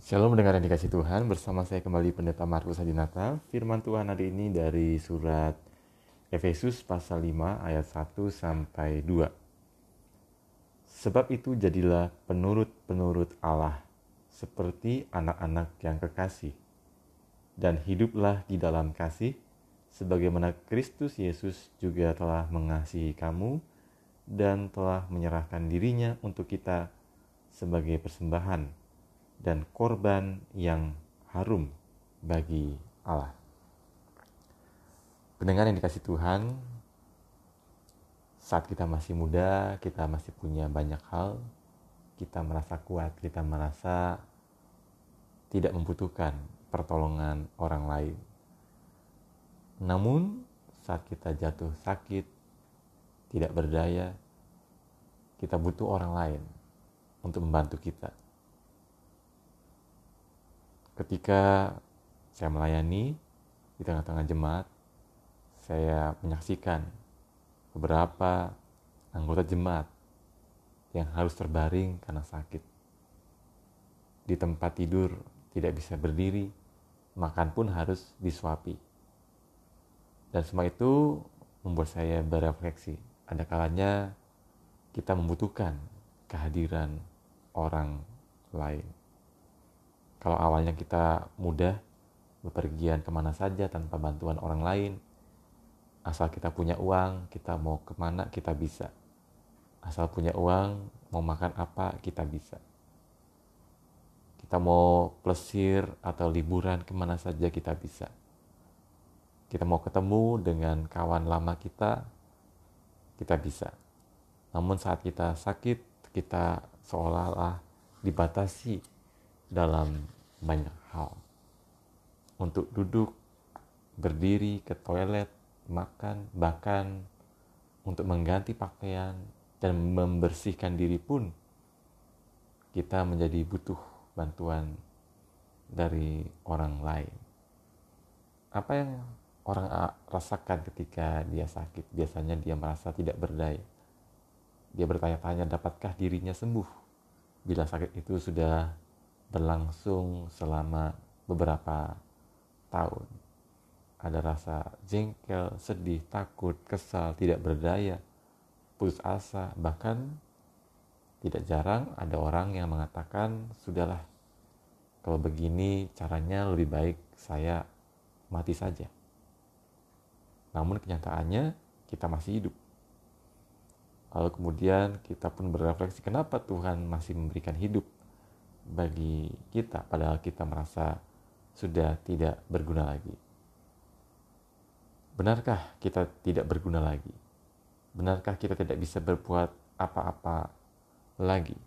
Shalom mendengar yang dikasih Tuhan, bersama saya kembali Pendeta Markus Hadinata. Firman Tuhan hari ini dari surat Efesus pasal 5 ayat 1 sampai 2. Sebab itu jadilah penurut-penurut Allah, seperti anak-anak yang kekasih, dan hiduplah di dalam kasih, sebagaimana Kristus Yesus juga telah mengasihi kamu dan telah menyerahkan dirinya untuk kita sebagai persembahan dan korban yang harum bagi Allah. Pendengar yang dikasih Tuhan, saat kita masih muda, kita masih punya banyak hal, kita merasa kuat, kita merasa tidak membutuhkan pertolongan orang lain. Namun, saat kita jatuh sakit, tidak berdaya, kita butuh orang lain untuk membantu kita ketika saya melayani di tengah-tengah jemaat, saya menyaksikan beberapa anggota jemaat yang harus terbaring karena sakit. Di tempat tidur tidak bisa berdiri, makan pun harus disuapi. Dan semua itu membuat saya berefleksi. Ada kalanya kita membutuhkan kehadiran orang lain. Kalau awalnya kita mudah bepergian ke mana saja tanpa bantuan orang lain, asal kita punya uang, kita mau ke mana kita bisa. Asal punya uang, mau makan apa kita bisa. Kita mau plesir atau liburan ke mana saja kita bisa. Kita mau ketemu dengan kawan lama kita, kita bisa. Namun saat kita sakit, kita seolah-olah dibatasi dalam banyak hal. Untuk duduk, berdiri ke toilet, makan, bahkan untuk mengganti pakaian dan membersihkan diri pun kita menjadi butuh bantuan dari orang lain. Apa yang orang rasakan ketika dia sakit? Biasanya dia merasa tidak berdaya. Dia bertanya-tanya, dapatkah dirinya sembuh bila sakit itu sudah berlangsung selama beberapa tahun. Ada rasa jengkel, sedih, takut, kesal, tidak berdaya, putus asa, bahkan tidak jarang ada orang yang mengatakan, "Sudahlah, kalau begini caranya lebih baik saya mati saja." Namun kenyataannya kita masih hidup. Lalu kemudian kita pun berefleksi, kenapa Tuhan masih memberikan hidup bagi kita padahal kita merasa sudah tidak berguna lagi. Benarkah kita tidak berguna lagi? Benarkah kita tidak bisa berbuat apa-apa lagi?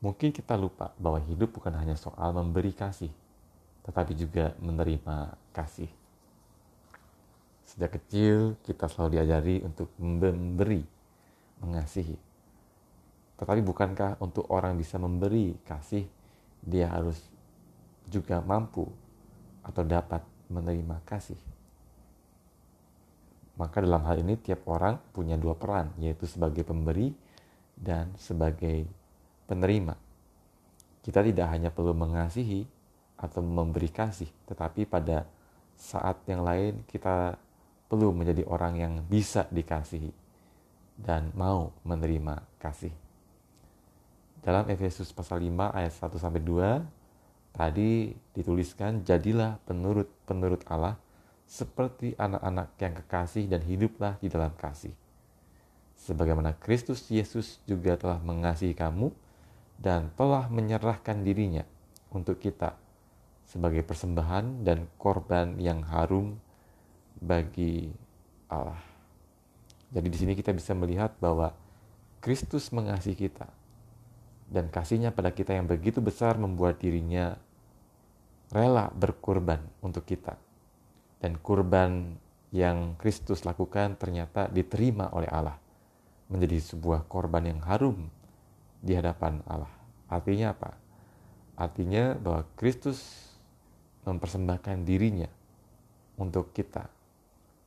Mungkin kita lupa bahwa hidup bukan hanya soal memberi kasih, tetapi juga menerima kasih. Sejak kecil kita selalu diajari untuk memberi, mengasihi tetapi bukankah untuk orang bisa memberi kasih, dia harus juga mampu atau dapat menerima kasih? Maka dalam hal ini tiap orang punya dua peran, yaitu sebagai pemberi dan sebagai penerima. Kita tidak hanya perlu mengasihi atau memberi kasih, tetapi pada saat yang lain kita perlu menjadi orang yang bisa dikasihi dan mau menerima kasih. Dalam Efesus pasal 5 ayat 1 sampai 2 tadi dituliskan jadilah penurut-penurut Allah seperti anak-anak yang kekasih dan hiduplah di dalam kasih. Sebagaimana Kristus Yesus juga telah mengasihi kamu dan telah menyerahkan dirinya untuk kita sebagai persembahan dan korban yang harum bagi Allah. Jadi di sini kita bisa melihat bahwa Kristus mengasihi kita dan kasihnya pada kita yang begitu besar membuat dirinya rela berkorban untuk kita. Dan kurban yang Kristus lakukan ternyata diterima oleh Allah menjadi sebuah korban yang harum di hadapan Allah. Artinya apa? Artinya bahwa Kristus mempersembahkan dirinya untuk kita.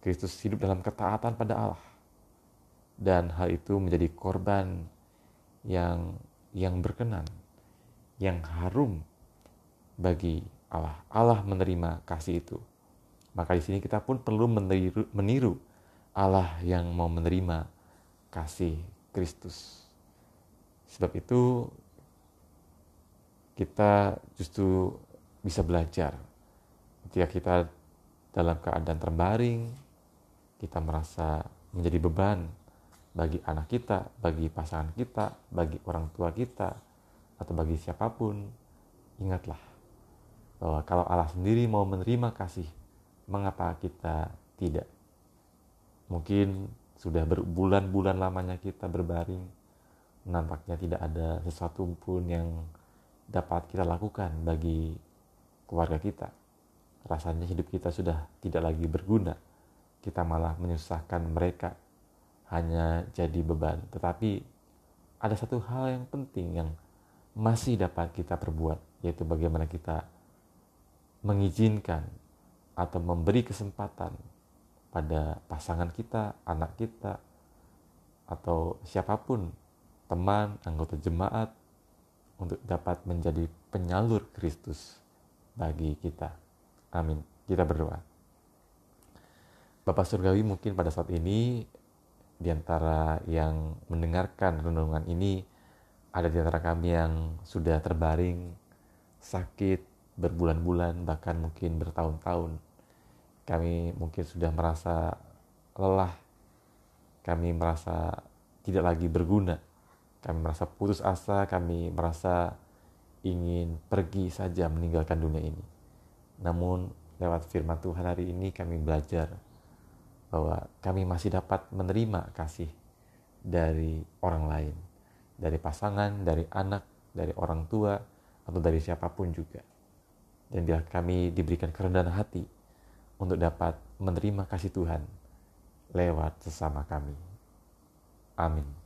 Kristus hidup dalam ketaatan pada Allah. Dan hal itu menjadi korban yang yang berkenan, yang harum bagi Allah. Allah menerima kasih itu. Maka di sini kita pun perlu meniru, meniru Allah yang mau menerima kasih Kristus. Sebab itu kita justru bisa belajar ketika kita dalam keadaan terbaring, kita merasa menjadi beban bagi anak kita, bagi pasangan kita, bagi orang tua kita, atau bagi siapa pun, ingatlah bahwa kalau Allah sendiri mau menerima kasih, mengapa kita tidak? Mungkin sudah berbulan-bulan lamanya kita berbaring, nampaknya tidak ada sesuatu pun yang dapat kita lakukan bagi keluarga kita. Rasanya hidup kita sudah tidak lagi berguna. Kita malah menyusahkan mereka hanya jadi beban. Tetapi ada satu hal yang penting yang masih dapat kita perbuat, yaitu bagaimana kita mengizinkan atau memberi kesempatan pada pasangan kita, anak kita, atau siapa pun, teman, anggota jemaat, untuk dapat menjadi penyalur Kristus bagi kita. Amin. Kita berdoa. Bapak Surgawi mungkin pada saat ini di antara yang mendengarkan renungan ini ada di antara kami yang sudah terbaring sakit berbulan-bulan bahkan mungkin bertahun-tahun. Kami mungkin sudah merasa lelah. Kami merasa tidak lagi berguna. Kami merasa putus asa kami merasa ingin pergi saja meninggalkan dunia ini. Namun lewat firman Tuhan hari ini kami belajar bahwa kami masih dapat menerima kasih dari orang lain, dari pasangan, dari anak, dari orang tua, atau dari siapa pun juga. Dan bila kami diberikan kerendahan hati untuk dapat menerima kasih Tuhan lewat sesama kami. Amin.